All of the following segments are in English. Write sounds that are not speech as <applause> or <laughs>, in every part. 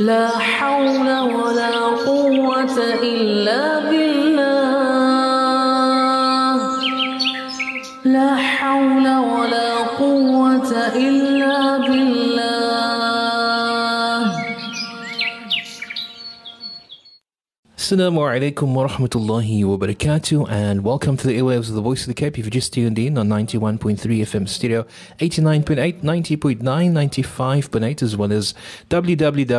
لا حول ولا قوة إلا بالله. لا Assalamu alaikum wa rahmatullahi wa barakatuh and welcome to the airwaves of the Voice of the Cape. If you just tuned in on 91.3 FM stereo, 89.8, 90.9, 95.8 as well as www.vocfm.co.za.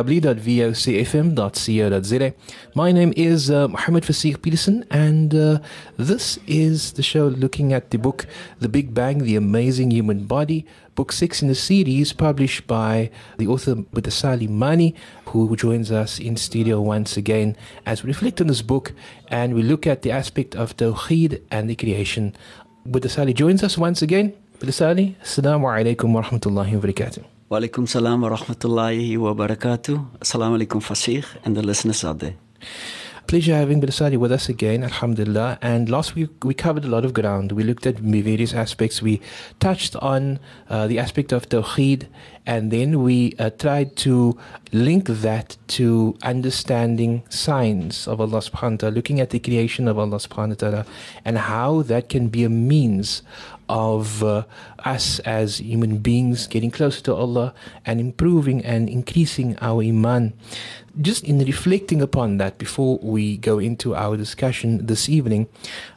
My name is uh, Muhammad Fasih Peterson and uh, this is the show looking at the book The Big Bang, The Amazing Human Body, book six in the series published by the author Butasali Manie, who joins us in studio once again as we reflect on this book and we look at the aspect of Tawheed and the creation. Butasali joins us once again. Butasali, Assalamu alaikum wa rahmatullahi wa barakatuh. Walaikum salam wa rahmatullahi wa barakatuh. Assalamu alaikum Fasih and the listeners out there. Pleasure having Bilasadi with us again, Alhamdulillah. And last week we covered a lot of ground. We looked at various aspects. We touched on uh, the aspect of Tawheed, and then we uh, tried to link that to understanding signs of Allah subhanahu wa ta'ala, looking at the creation of Allah subhanahu wa ta'ala, and how that can be a means of uh, us as human beings getting closer to Allah and improving and increasing our iman. Just in reflecting upon that before we go into our discussion this evening,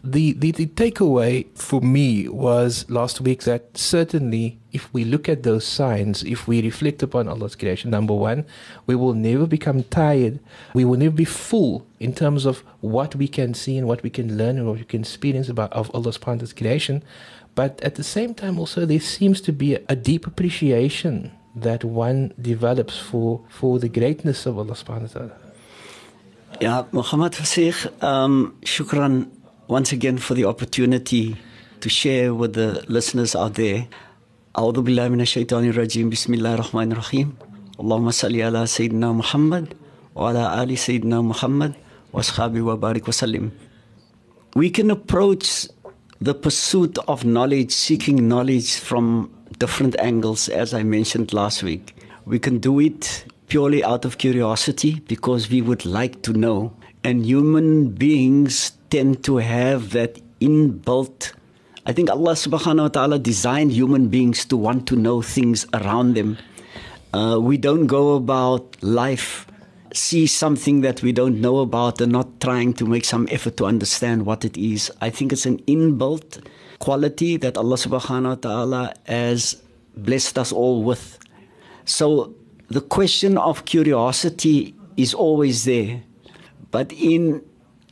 the, the, the takeaway for me was last week that certainly if we look at those signs, if we reflect upon Allah's creation, number one, we will never become tired. We will never be full in terms of what we can see and what we can learn and what we can experience about of Allah's creation. But at the same time, also, there seems to be a, a deep appreciation that one develops for, for the greatness of Allah subhanahu wa ta'ala. Yeah, Muhammad Fasih, um, shukran once again for the opportunity to share with the listeners out there. أعوذ بالله من الشيطان الرجيم بسم الله الرحمن الرحيم اللهم صل على سيدنا محمد وعلى آل سيدنا محمد وأصحابه وبارك وسلم We can approach the pursuit of knowledge, seeking knowledge from different angles, as I mentioned last week. We can do it purely out of curiosity because we would like to know. And human beings tend to have that inbuilt. I think Allah subhanahu wa ta'ala designed human beings to want to know things around them. Uh, we don't go about life see something that we don't know about and not trying to make some effort to understand what it is. I think it's an inbuilt quality that Allah subhanahu wa ta'ala has blessed us all with. So the question of curiosity is always there. But in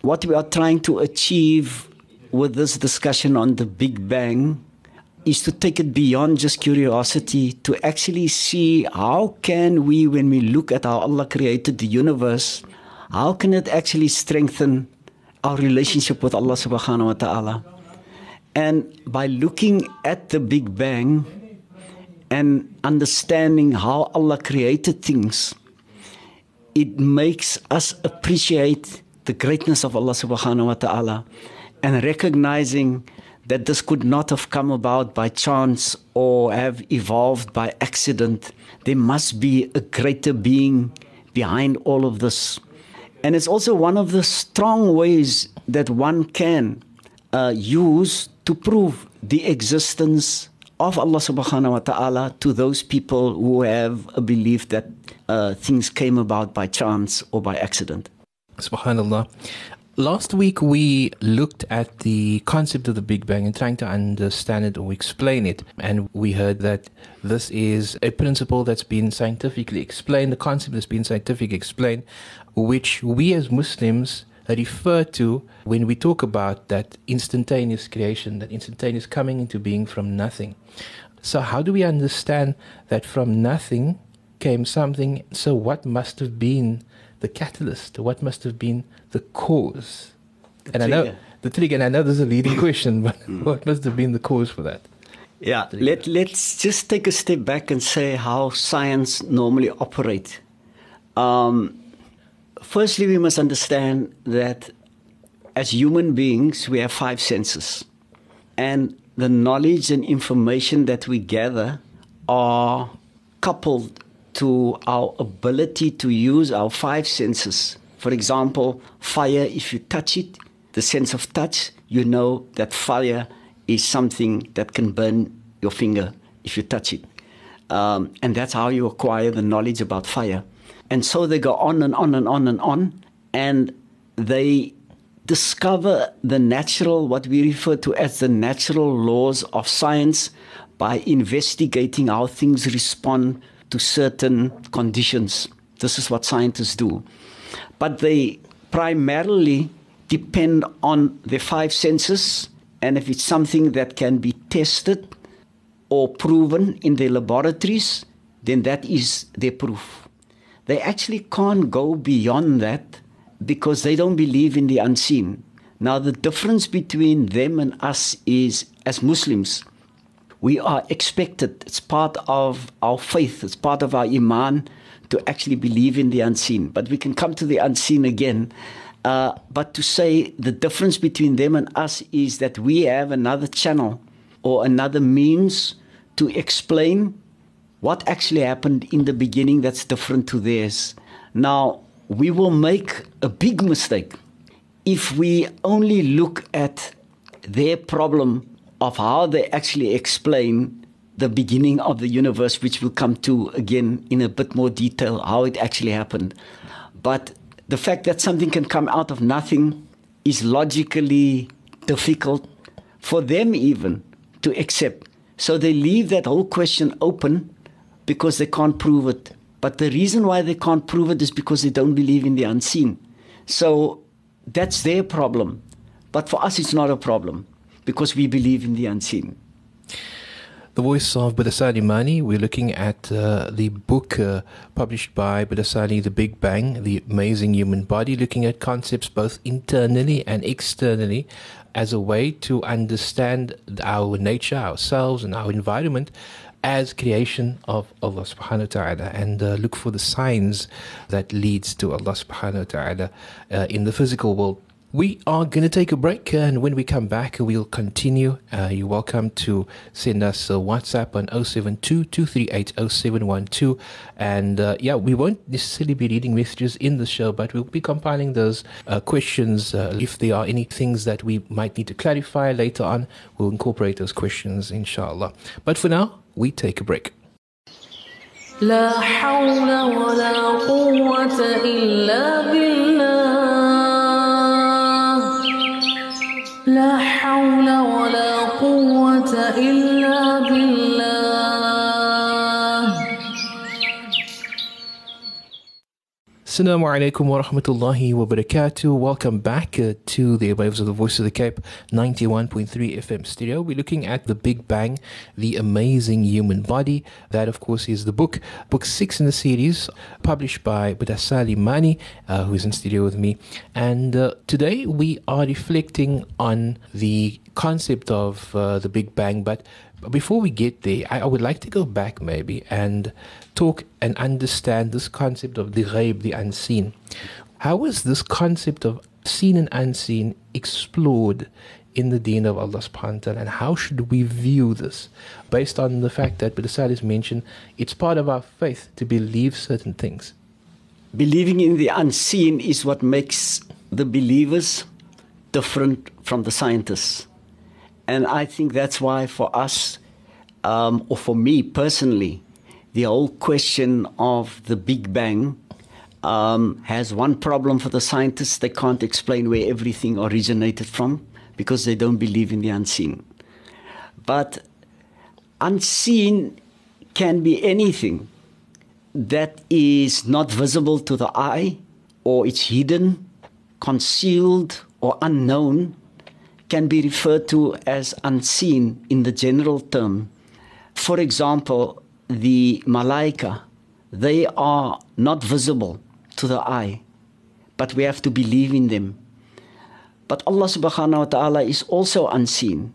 what we are trying to achieve with this discussion on the Big Bang, is to take it beyond just curiosity to actually see how can we when we look at how Allah created the universe how can it actually strengthen our relationship with Allah subhanahu wa ta'ala? And by looking at the big bang and understanding how Allah created things it makes us appreciate the greatness of Allah subhanahu wa ta'ala and recognizing that this could not have come about by chance or have evolved by accident. There must be a greater being behind all of this. And it's also one of the strong ways that one can uh, use to prove the existence of Allah subhanahu wa ta'ala to those people who have a belief that uh, things came about by chance or by accident. Subhanallah. Last week we looked at the concept of the Big Bang and trying to understand it or explain it. And we heard that this is a principle that's been scientifically explained, the concept that's been scientifically explained, which we as Muslims refer to when we talk about that instantaneous creation, that instantaneous coming into being from nothing. So, how do we understand that from nothing came something? So, what must have been the catalyst? What must have been the cause? The and I know trigger. the trigger, and I know this is a leading <laughs> question, but what must have been the cause for that? Yeah, let, let's just take a step back and say how science normally operates. Um, firstly, we must understand that as human beings, we have five senses. And the knowledge and information that we gather are coupled to our ability to use our five senses. For example, fire, if you touch it, the sense of touch, you know that fire is something that can burn your finger if you touch it. Um, and that's how you acquire the knowledge about fire. And so they go on and on and on and on, and they discover the natural, what we refer to as the natural laws of science by investigating how things respond to certain conditions. This is what scientists do. But they primarily depend on the five senses, and if it's something that can be tested or proven in their laboratories, then that is their proof. They actually can't go beyond that because they don't believe in the unseen. Now, the difference between them and us is as Muslims, we are expected, it's part of our faith, it's part of our iman to actually believe in the unseen. But we can come to the unseen again. Uh, but to say the difference between them and us is that we have another channel or another means to explain what actually happened in the beginning that's different to theirs. Now, we will make a big mistake if we only look at their problem of how they actually explain the beginning of the universe, which we'll come to again in a bit more detail how it actually happened. But the fact that something can come out of nothing is logically difficult for them even to accept. So they leave that whole question open because they can't prove it. But the reason why they can't prove it is because they don't believe in the unseen. So that's their problem. But for us, it's not a problem because we believe in the unseen. The voice of Badasani Manie. We're looking at uh, the book uh, published by Badasani, The Big Bang, The Amazing Human Body, looking at concepts both internally and externally as a way to understand our nature, ourselves, and our environment as creation of Allah subhanahu wa ta'ala and uh, look for the signs that leads to Allah subhanahu wa ta'ala uh, in the physical world. We are going to take a break, and when we come back, we'll continue. Uh, you're welcome to send us a WhatsApp on 072 238 0712. And uh, yeah, we won't necessarily be reading messages in the show, but we'll be compiling those uh, questions. Uh, if there are any things that we might need to clarify later on, we'll incorporate those questions, inshallah. But for now, we take a break. لا حول ولا قوة إلا بالله لا حول ولا قوة Assalamu alaikum wa rahmatullahi wa barakatuh. Welcome back uh, to the waves of the Voice of the Cape 91.3 FM studio. We're looking at The Big Bang, The Amazing Human Body. That, of course, is the book, book six in the series, published by Budasali Manie, uh, who's in studio with me. And uh, today we are reflecting on the concept of uh, the Big Bang, but before we get there, I, I would like to go back maybe and talk and understand this concept of the ghaib, the unseen. How is this concept of seen and unseen explored in the deen of Allah subhanahu wa ta'ala and how should we view this based on the fact that Badasal has mentioned it's part of our faith to believe certain things. Believing in the unseen is what makes the believers different from the scientists. And I think that's why for us, um, or for me personally, the whole question of the Big Bang um, has one problem for the scientists. They can't explain where everything originated from because they don't believe in the unseen. But unseen can be anything that is not visible to the eye or it's hidden, concealed, or unknown can be referred to as unseen in the general term. For example, the malaika, they are not visible to the eye, but we have to believe in them. But Allah subhanahu wa ta'ala is also unseen.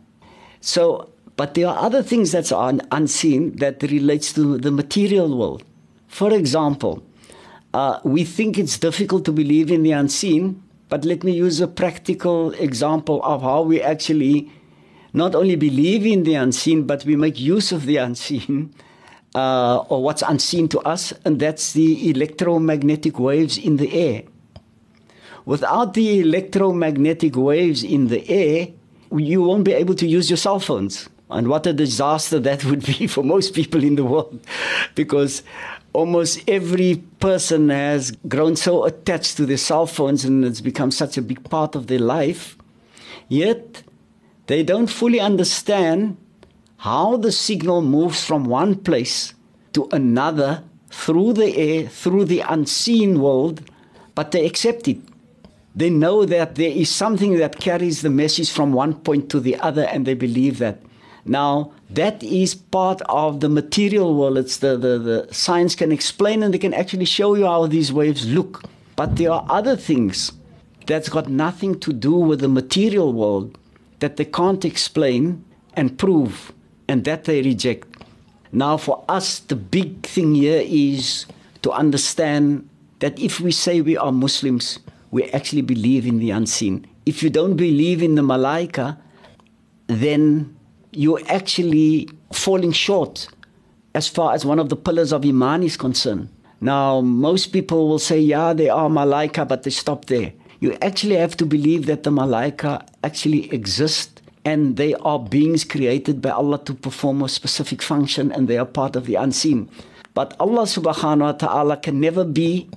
So, but there are other things that are unseen that relates to the material world. For example, uh, we think it's difficult to believe in the unseen, but let me use a practical example of how we actually not only believe in the unseen, but we make use of the <laughs> unseen. Uh, or what's unseen to us, and that's the electromagnetic waves in the air. Without the electromagnetic waves in the air, you won't be able to use your cell phones. And what a disaster that would be <laughs> for most people in the world because almost every person has grown so attached to their cell phones and it's become such a big part of their life. Yet, they don't fully understand how the signal moves from one place to another through the air, through the unseen world, but they accept it. They know that there is something that carries the message from one point to the other, and they believe that. Now, that is part of the material world. It's the, the, the science can explain and they can actually show you how these waves look. But there are other things that's got nothing to do with the material world that they can't explain and prove, and that they reject. Now, for us, the big thing here is to understand that if we say we are Muslims, we actually believe in the unseen. If you don't believe in the malaika, then you're actually falling short as far as one of the pillars of Iman is concerned. Now, most people will say, yeah, they are malaika, but they stop there. You actually have to believe that the malaika actually exist and they are beings created by Allah to perform a specific function and they are part of the unseen. But Allah subhanahu wa ta'ala can never be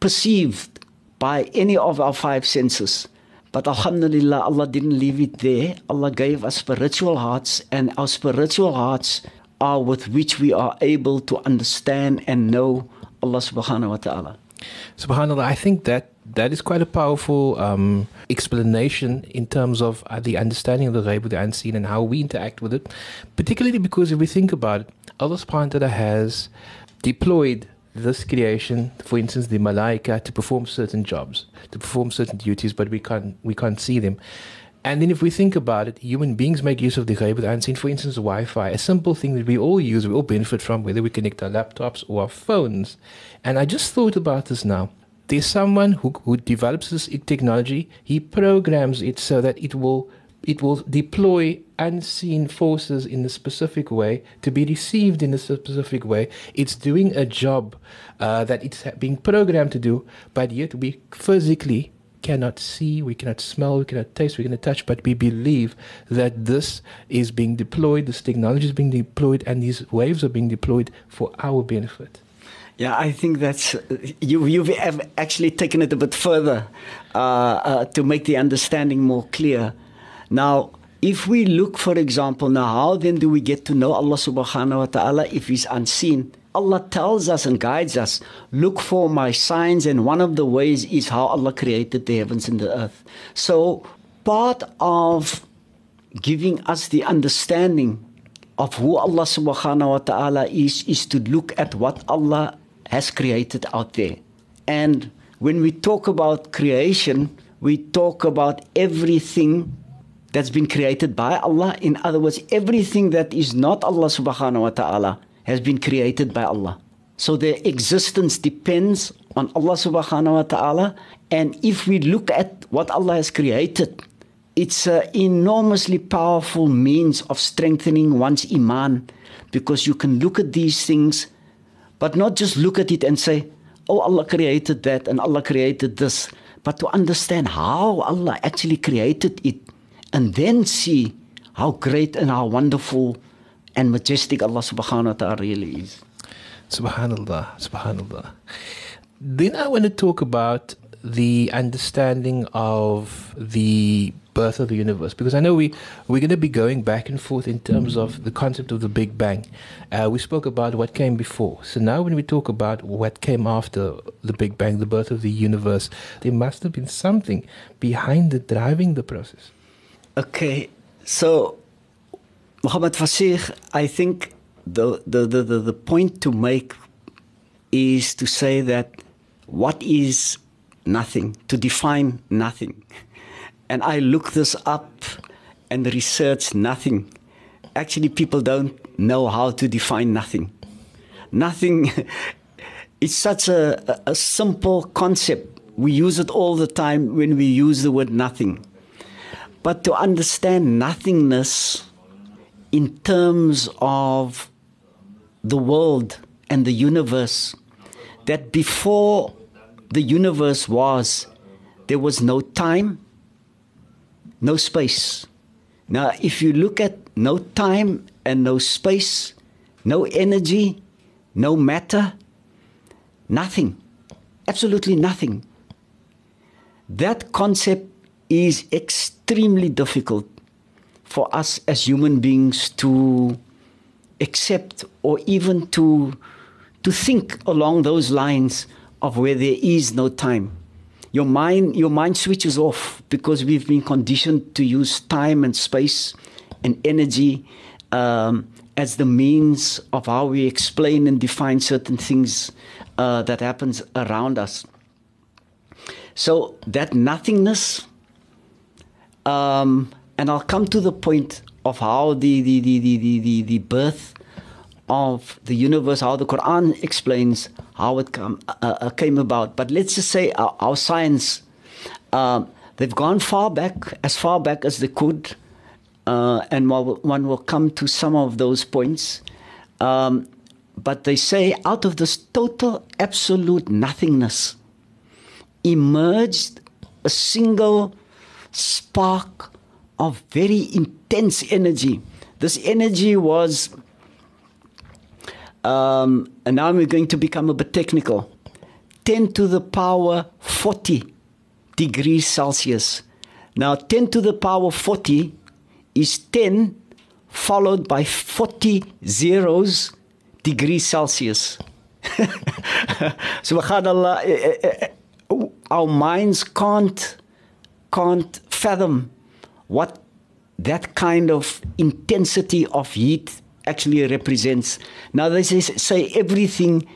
perceived by any of our five senses. But Alhamdulillah, Allah didn't leave it there. Allah gave us spiritual hearts, and our spiritual hearts are with which we are able to understand and know Allah subhanahu wa ta'ala. Subhanallah, I think that that is quite a powerful um, explanation in terms of uh, the understanding of the ghaib, the unseen, and how we interact with it. Particularly because if we think about it, Allah subhanahu has deployed this creation, for instance, the malaika, to perform certain jobs, to perform certain duties, but we can't we can't see them. And then if we think about it, human beings make use of the ghaib the unseen. For instance, Wi-Fi, a simple thing that we all use, we all benefit from, whether we connect our laptops or our phones. And I just thought about this now. There's someone who, who develops this technology. He programs it so that it will it will deploy unseen forces in a specific way to be received in a specific way. It's doing a job uh, that it's being programmed to do, but yet we physically cannot see, we cannot smell, we cannot taste, we cannot touch, but we believe that this is being deployed, this technology is being deployed, and these waves are being deployed for our benefit. Yeah, I think that's you. You've actually taken it a bit further uh, uh, to make the understanding more clear. Now, if we look, for example, now how then do we get to know Allah subhanahu wa ta'ala if He's unseen? Allah tells us and guides us, look for my signs, and one of the ways is how Allah created the heavens and the earth. So, part of giving us the understanding of who Allah subhanahu wa ta'ala is, is to look at what Allah has created out there. And when we talk about creation, we talk about everything that's been created by Allah. In other words, everything that is not Allah subhanahu wa ta'ala has been created by Allah. So their existence depends on Allah subhanahu wa ta'ala. And if we look at what Allah has created, it's an enormously powerful means of strengthening one's iman because you can look at these things, but not just look at it and say, oh, Allah created that and Allah created this, but to understand how Allah actually created it and then see how great and how wonderful and majestic Allah subhanahu wa ta'ala really is. Subhanallah, subhanallah. Then I want to talk about the understanding of the birth of the universe because I know we we're going to be going back and forth in terms of the concept of the Big Bang. Uh, we spoke about what came before, so now when we talk about what came after the Big Bang, the birth of the universe, there must have been something behind it driving the process. Okay, so Muhammad Fasih, I think the, the, the, the, the point to make is to say that what is nothing, to define nothing. And I look this up and research nothing. Actually, people don't know how to define nothing. Nothing, <laughs> it's such a, a, simple concept. We use it all the time when we use the word nothing. But to understand nothingness in terms of the world and the universe that before the universe was, there was no time, no space. Now, if you look at no time and no space, no energy, no matter, nothing, absolutely nothing, that concept is extremely difficult for us as human beings to accept or even to, to think along those lines of where there is no time. Your mind, your mind switches off because we've been conditioned to use time and space and energy um, as the means of how we explain and define certain things uh, that happens around us. So that nothingness, um, and I'll come to the point of how the, the, the, the, the, the birth of the universe, how the Quran explains how it come, uh, uh, came about. But let's just say our, our science, uh, they've gone far back, as far back as they could, uh, and one will come to some of those points. Um, but they say out of this total, absolute nothingness emerged a single spark of very intense energy. This energy was um, and now we're going to become a bit technical 10 to the power 40 degrees Celsius. Now, 10 to the power 40 is 10 followed by 40 zeros degrees Celsius. <laughs> Subhanallah, eh, eh, eh, our minds can't, can't fathom what that kind of intensity of heat actually represents. Now, they say, say everything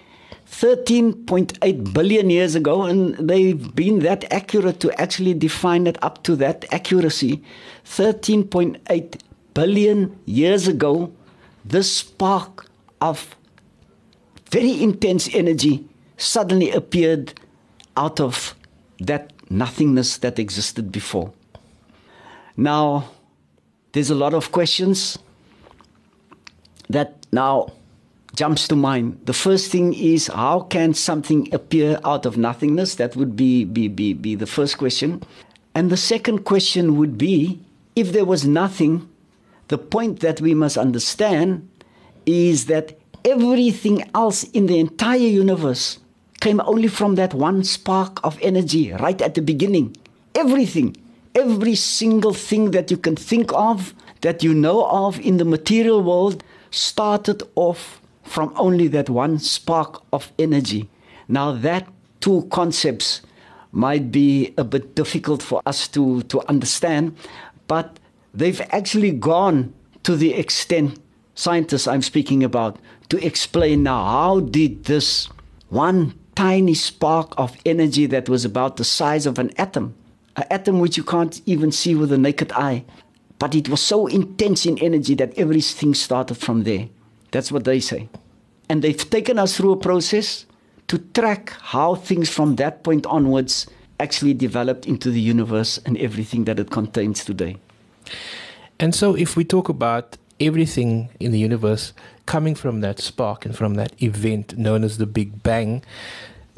13.8 billion years ago, and they've been that accurate to actually define it up to that accuracy. 13.8 billion years ago, this spark of very intense energy suddenly appeared out of that nothingness that existed before. Now, there's a lot of questions that now jumps to mind. The first thing is how can something appear out of nothingness? That would be, be, be, be the first question. And the second question would be if there was nothing, the point that we must understand is that everything else in the entire universe came only from that one spark of energy right at the beginning. Everything, every single thing that you can think of, that you know of in the material world, started off from only that one spark of energy. Now, that two concepts might be a bit difficult for us to, to understand, but they've actually gone to the extent, scientists I'm speaking about, to explain now how did this one tiny spark of energy that was about the size of an atom, an atom which you can't even see with the naked eye, but it was so intense in energy that everything started from there. That's what they say. And they've taken us through a process to track how things from that point onwards actually developed into the universe and everything that it contains today. And so, if we talk about everything in the universe coming from that spark and from that event known as the Big Bang,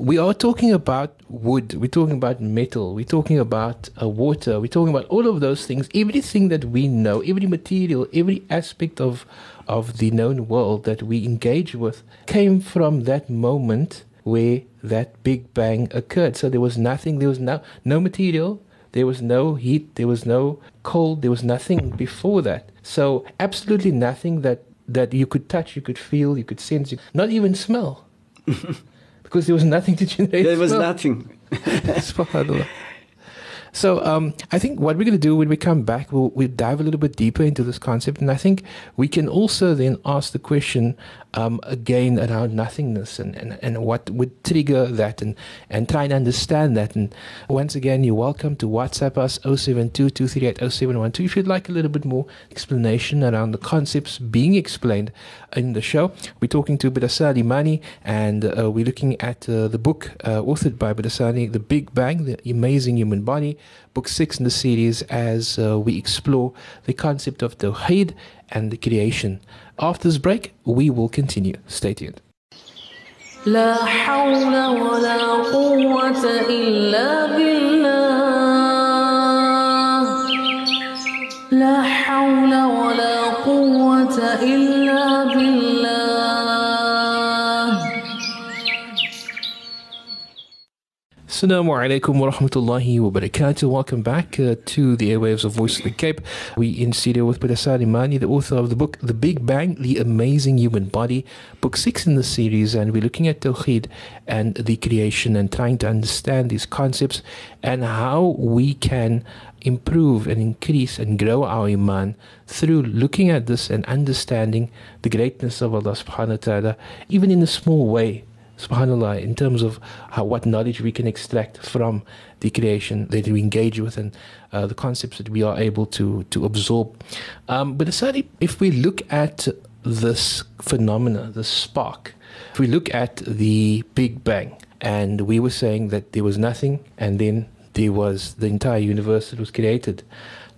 we are talking about wood, we're talking about metal, we're talking about uh, water, we're talking about all of those things, everything that we know, every material, every aspect of, of the known world that we engage with came from that moment where that big bang occurred. So there was nothing, there was no, no material, there was no heat, there was no cold, there was nothing before that. So absolutely nothing that, that you could touch, you could feel, you could sense, you, not even smell. <laughs> because there was nothing to generate. There was nothing. <laughs> So um, I think what we're going to do when we come back, we'll, we'll dive a little bit deeper into this concept, and I think we can also then ask the question um, again around nothingness and, and, and what would trigger that, and, and try and understand that. And once again, you're welcome to WhatsApp us 072 if you'd like a little bit more explanation around the concepts being explained in the show. We're talking to Bidasani Manie, and uh, we're looking at uh, the book uh, authored by Bidasani, The Big Bang, The Amazing Human Body book six in the series, as uh, we explore the concept of Tawheed and the creation. After this break, we will continue. Stay tuned. لا حول ولا قوة إلا بالله لا حول ولا قوة إلا بالله Assalamu alaikum wa rahmatullahi wa barakatuh. Welcome back uh, to the airwaves of Voice of the Cape. We in studio with Brother Imani, the author of the book The Big Bang, The Amazing Human Body, book six in the series, and we're looking at Tawheed and the creation and trying to understand these concepts and how we can improve and increase and grow our iman through looking at this and understanding the greatness of Allah subhanahu wa ta'ala, even in a small way subhanallah in terms of how, what knowledge we can extract from the creation that we engage with and uh, the concepts that we are able to to absorb. Um, but certainly if we look at this phenomena the spark if we look at the big bang and we were saying that there was nothing and then there was the entire universe that was created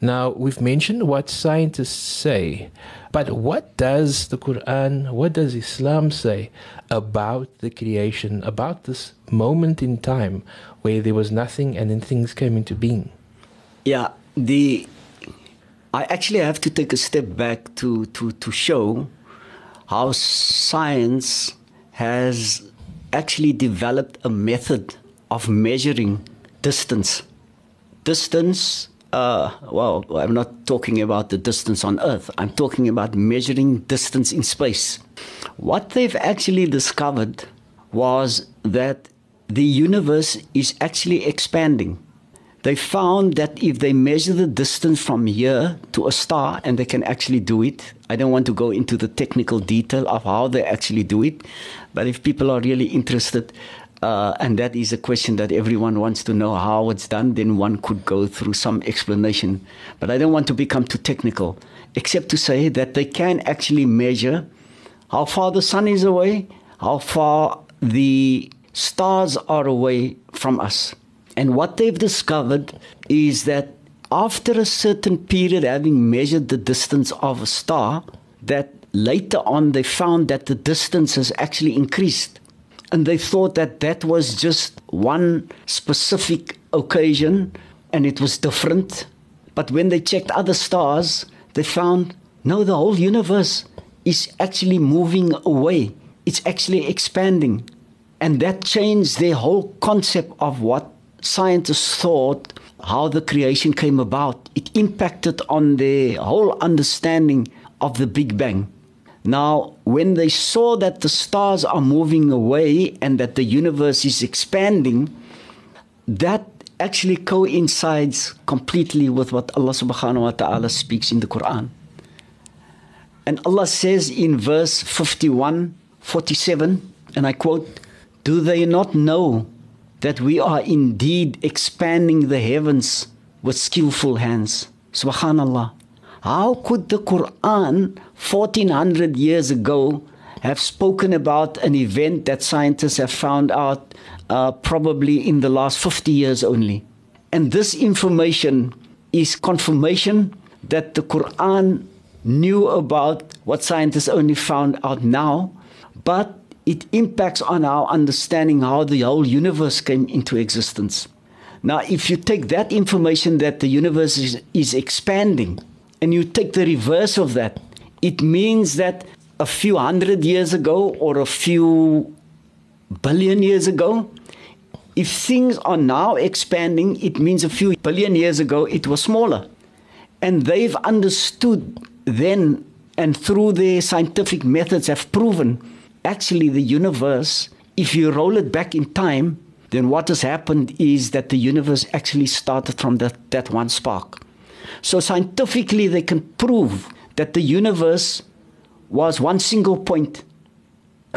now we've mentioned what scientists say but what does the Quran, what does Islam say about the creation, about this moment in time where there was nothing and then things came into being? Yeah, the I actually have to take a step back to to to show how science has actually developed a method of measuring distance. Distance uh, well, I'm not talking about the distance on Earth. I'm talking about measuring distance in space. What they've actually discovered was that the universe is actually expanding. They found that if they measure the distance from here to a star, and they can actually do it, I don't want to go into the technical detail of how they actually do it, but if people are really interested, uh, and that is a question that everyone wants to know how it's done, then one could go through some explanation. But I don't want to become too technical, except to say that they can actually measure how far the sun is away, how far the stars are away from us. And what they've discovered is that after a certain period, having measured the distance of a star, that later on they found that the distance has actually increased and they thought that that was just one specific occasion and it was different. But when they checked other stars, they found no, the whole universe is actually moving away, it's actually expanding. And that changed their whole concept of what scientists thought how the creation came about. It impacted on their whole understanding of the Big Bang. Now, when they saw that the stars are moving away and that the universe is expanding, that actually coincides completely with what Allah subhanahu wa ta'ala speaks in the Quran. And Allah says in verse 51, 47, and I quote, Do they not know that we are indeed expanding the heavens with skillful hands? Subhanallah. How could the Quran 1400 years ago have spoken about an event that scientists have found out uh, probably in the last 50 years only? And this information is confirmation that the Quran knew about what scientists only found out now, but it impacts on our understanding how the whole universe came into existence. Now, if you take that information that the universe is, is expanding, and you take the reverse of that, it means that a few hundred years ago or a few billion years ago, if things are now expanding, it means a few billion years ago it was smaller. And they've understood then and through their scientific methods have proven actually the universe, if you roll it back in time, then what has happened is that the universe actually started from that, that one spark. So scientifically, they can prove that the universe was one single point.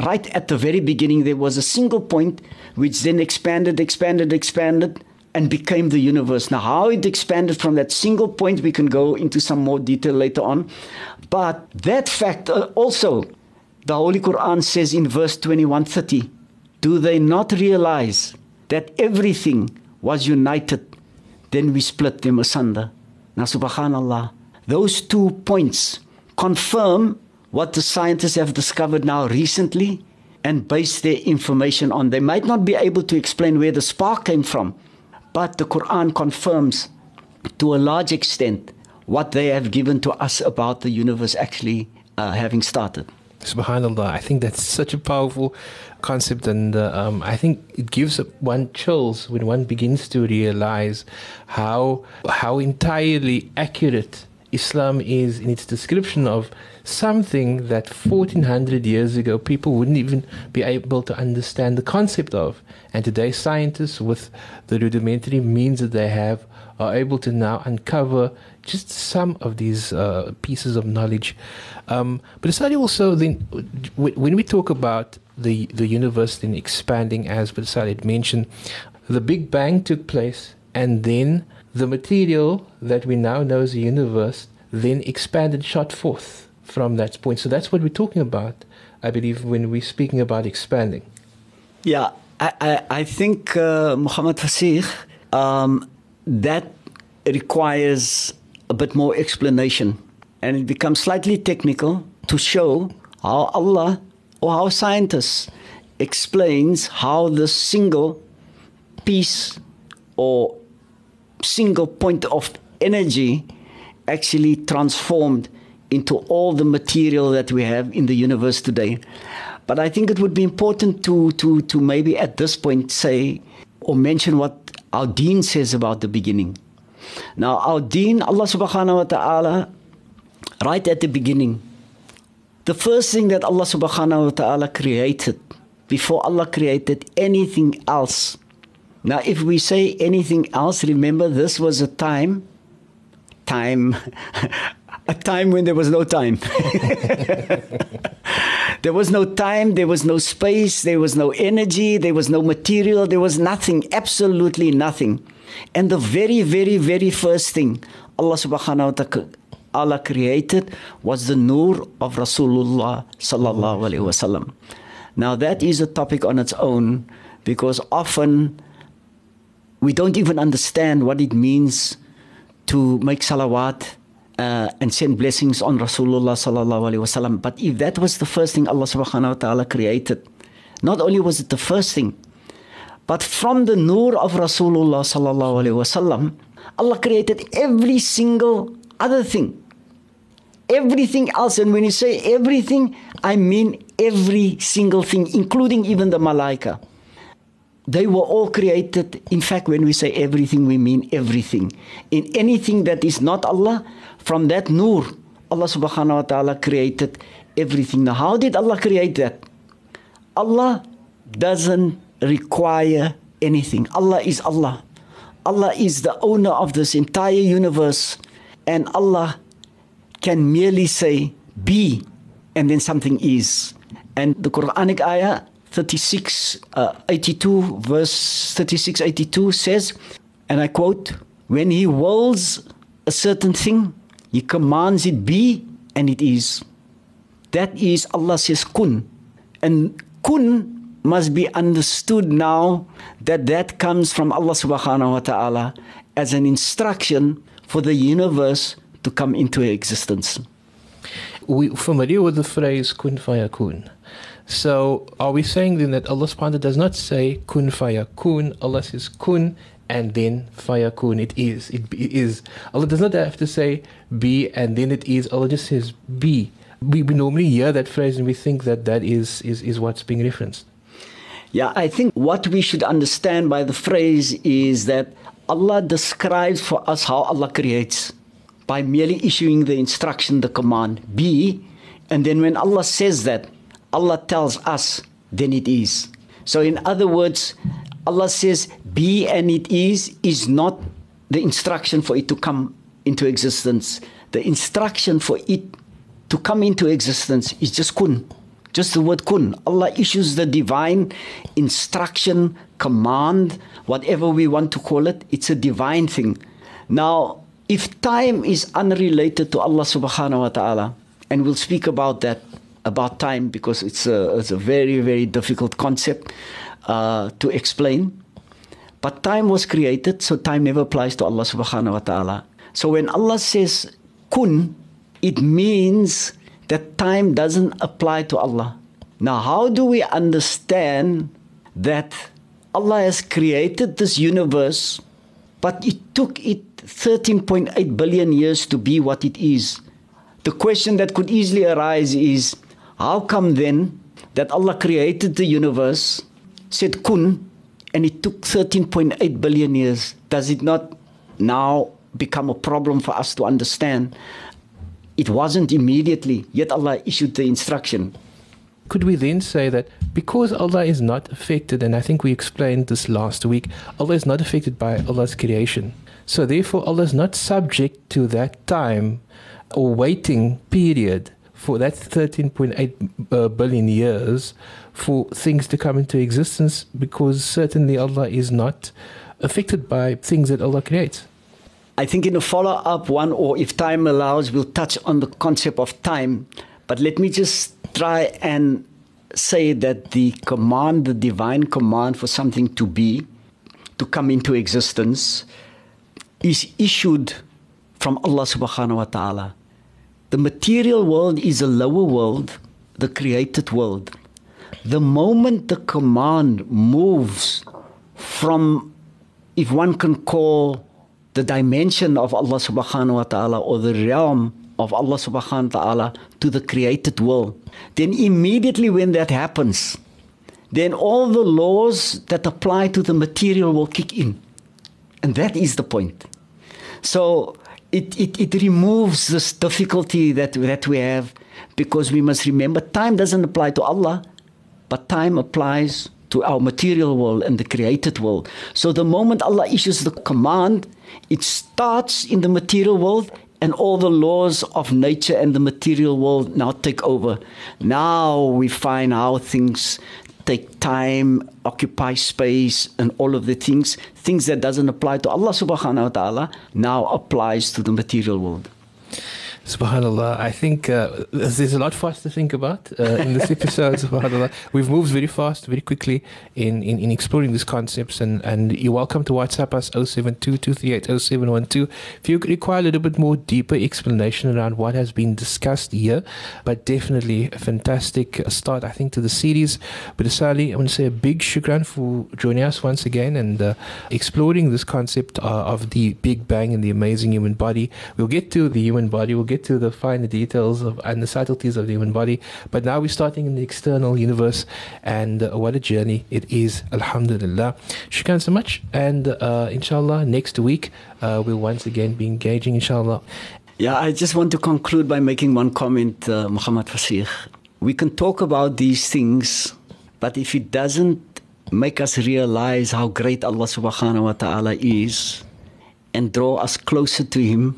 Right at the very beginning, there was a single point which then expanded, expanded, expanded, and became the universe. Now, how it expanded from that single point, we can go into some more detail later on. But that fact uh, also, the Holy Quran says in verse 2130, do they not realize that everything was united then we split them asunder. Now, subhanallah, those two points confirm what the scientists have discovered now recently and base their information on. They might not be able to explain where the spark came from, but the Quran confirms to a large extent what they have given to us about the universe actually uh, having started. Subhanallah, I think that's such a powerful concept, and uh, um, I think it gives one chills when one begins to realize how how entirely accurate Islam is in its description of something that 1400 years ago people wouldn't even be able to understand the concept of. And today, scientists, with the rudimentary means that they have, are able to now uncover just some of these uh, pieces of knowledge. Um, but study also then, when we talk about the, the universe then expanding, as had mentioned, the Big Bang took place, and then the material that we now know as the universe then expanded, shot forth from that point. So that's what we're talking about, I believe, when we're speaking about expanding. Yeah, I, I, I think, uh, Muhammad Fasih, um, that requires a bit more explanation. And it becomes slightly technical to show how Allah or how scientists explains how the single piece or single point of energy actually transformed into all the material that we have in the universe today. But I think it would be important to, to, to maybe at this point say or mention what our deen says about the beginning. Now, our deen, Allah subhanahu wa ta'ala, right at the beginning, the first thing that Allah subhanahu wa ta'ala created, before Allah created anything else. Now, if we say anything else, remember this was a time, time, <laughs> a time when there was no time. <laughs> there was no time, there was no space, there was no energy, there was no material, there was nothing, absolutely nothing. And the very, very, very first thing Allah subhanahu wa ta'ala created was the nur of Rasulullah sallallahu alaihi wasallam. Now that is a topic on its own because often we don't even understand what it means to make salawat uh, and send blessings on Rasulullah sallallahu alaihi wasallam. But if that was the first thing Allah subhanahu wa ta'ala created, not only was it the first thing, but from the nur of Rasulullah sallallahu alaihi wasallam, Allah created every single other thing. Everything else, and when you say everything, I mean every single thing, including even the malaika. They were all created. In fact, when we say everything, we mean everything. In anything that is not Allah, from that nur, Allah subhanahu wa ta'ala created everything. Now, how did Allah create that? Allah doesn't require anything. Allah is Allah. Allah is the owner of this entire universe, and Allah can merely say, be, and then something is. And the Quranic ayah 36, uh, 82, verse 36, 82 says, and I quote, when He wills a certain thing, he commands it be and it is. That is Allah says kun. And kun must be understood now that that comes from Allah subhanahu wa ta'ala as an instruction for the universe to come into existence. We familiar with the phrase kun fayakun. So are we saying then that Allah subhanahu does not say kun fayakun, Allah says kun and then fayakun it is it, it is. Allah does not have to say be and then it is allah just says be we, we normally hear that phrase and we think that that is, is, is what's being referenced. Yeah i think what we should understand by the phrase is that allah describes for us how allah creates by merely issuing the instruction the command be and then when allah says that allah tells us then it is so in other words Allah says, be and it is, is not the instruction for it to come into existence. The instruction for it to come into existence is just kun. Just the word kun. Allah issues the divine instruction, command, whatever we want to call it. It's a divine thing. Now, if time is unrelated to Allah subhanahu wa ta'ala, and we'll speak about that, about time, because it's a, it's a very, very difficult concept uh, to explain. But time was created, so time never applies to Allah subhanahu wa ta'ala. So when Allah says kun, it means that time doesn't apply to Allah. Now, how do we understand that Allah has created this universe, but it took it 13.8 billion years to be what it is? The question that could easily arise is how come then that Allah created the universe, said kun, and it took 13.8 billion years? Does it not now become a problem for us to understand? It wasn't immediately, yet Allah issued the instruction. Could we then say that because Allah is not affected, and I think we explained this last week, Allah is not affected by Allah's creation. So therefore, Allah is not subject to that time or waiting period for that 13.8 uh, billion years for things to come into existence because certainly Allah is not affected by things that Allah creates. I think in a follow up one, or if time allows, we'll touch on the concept of time. But let me just try and say that the command, the divine command for something to be, to come into existence, is issued from Allah subhanahu wa ta'ala. The material world is a lower world, the created world. The moment the command moves from, if one can call the dimension of Allah subhanahu wa ta'ala or the realm of Allah subhanahu wa ta'ala to the created world, then immediately when that happens, then all the laws that apply to the material will kick in. And that is the point. So it, it, it removes this difficulty that, that we have because we must remember time doesn't apply to Allah, but time applies to our material world and the created world. So the moment Allah issues the command, it starts in the material world and all the laws of nature and the material world now take over. Now we find how things take time, occupy space, and all of the things, things that doesn't apply to Allah subhanahu wa ta'ala, now applies to the material world. Subhanallah, I think uh, there's a lot for us to think about uh, in this episode. <laughs> Subhanallah, we've moved very fast, very quickly in, in, in, exploring these concepts, and, and you're welcome to WhatsApp us 072 if you require a little bit more deeper explanation around what has been discussed here. But definitely a fantastic start, I think, to the series. But Salie, I want to say a big shukran for joining us once again and uh, exploring this concept uh, of the Big Bang and the amazing human body. We'll get to the human body. We'll get to the finer details of, and the subtleties of the human body. But now we're starting in the external universe, and uh, what a journey it is. Alhamdulillah. Shukran so much, and uh, inshallah, next week uh, we'll once again be engaging, inshallah. Yeah, I just want to conclude by making one comment, uh, Muhammad Fasih. We can talk about these things, but if it doesn't make us realize how great Allah subhanahu wa ta'ala is and draw us closer to Him,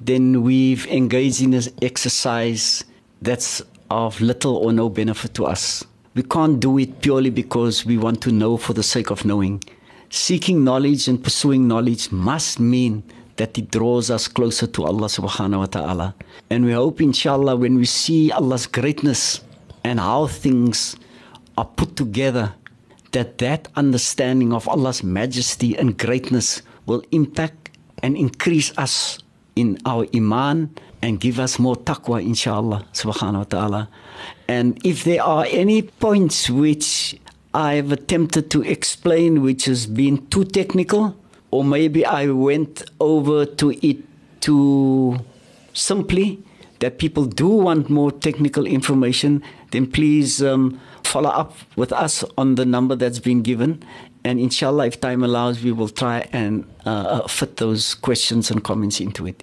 then we've engaged in an exercise that's of little or no benefit to us. We can't do it purely because we want to know for the sake of knowing. Seeking knowledge and pursuing knowledge must mean that it draws us closer to Allah subhanahu wa ta'ala. And we hope, inshallah, when we see Allah's greatness and how things are put together, that that understanding of Allah's majesty and greatness will impact and increase us in our iman and give us more taqwa, inshallah, subhanahu wa ta'ala. And if there are any points which I've attempted to explain which has been too technical, or maybe I went over to it too simply, that people do want more technical information, then please um, follow up with us on the number that's been given. And inshallah, if time allows, we will try and uh, fit those questions and comments into it.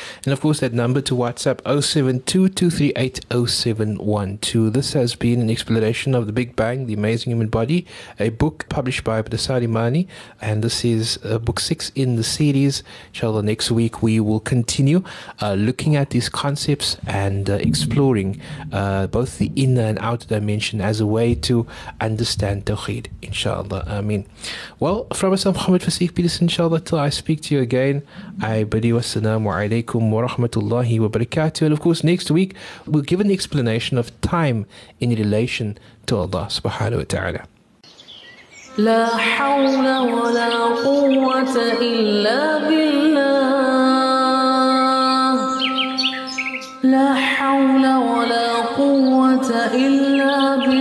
And of course, that number to WhatsApp 0722380712. This has been an exploration of the Big Bang, the Amazing Human Body, a book published by Abdul Manie. And this is uh, book six in the series. Inshallah, next week we will continue uh, looking at these concepts and uh, exploring uh, both the inner and outer dimension as a way to understand Tawheed. Inshallah. I mean, well, from myself, Muhammad Fasih Peterson, inshallah, till I speak to you again, I bid you assalamu alaikum alaikum wa rahmatullahi wa barakatuh. And of course, next week we'll give an explanation of time in relation to Allah subhanahu wa ta'ala. لا حول ولا قوة إلا بالله لا حول ولا قوة إلا بالله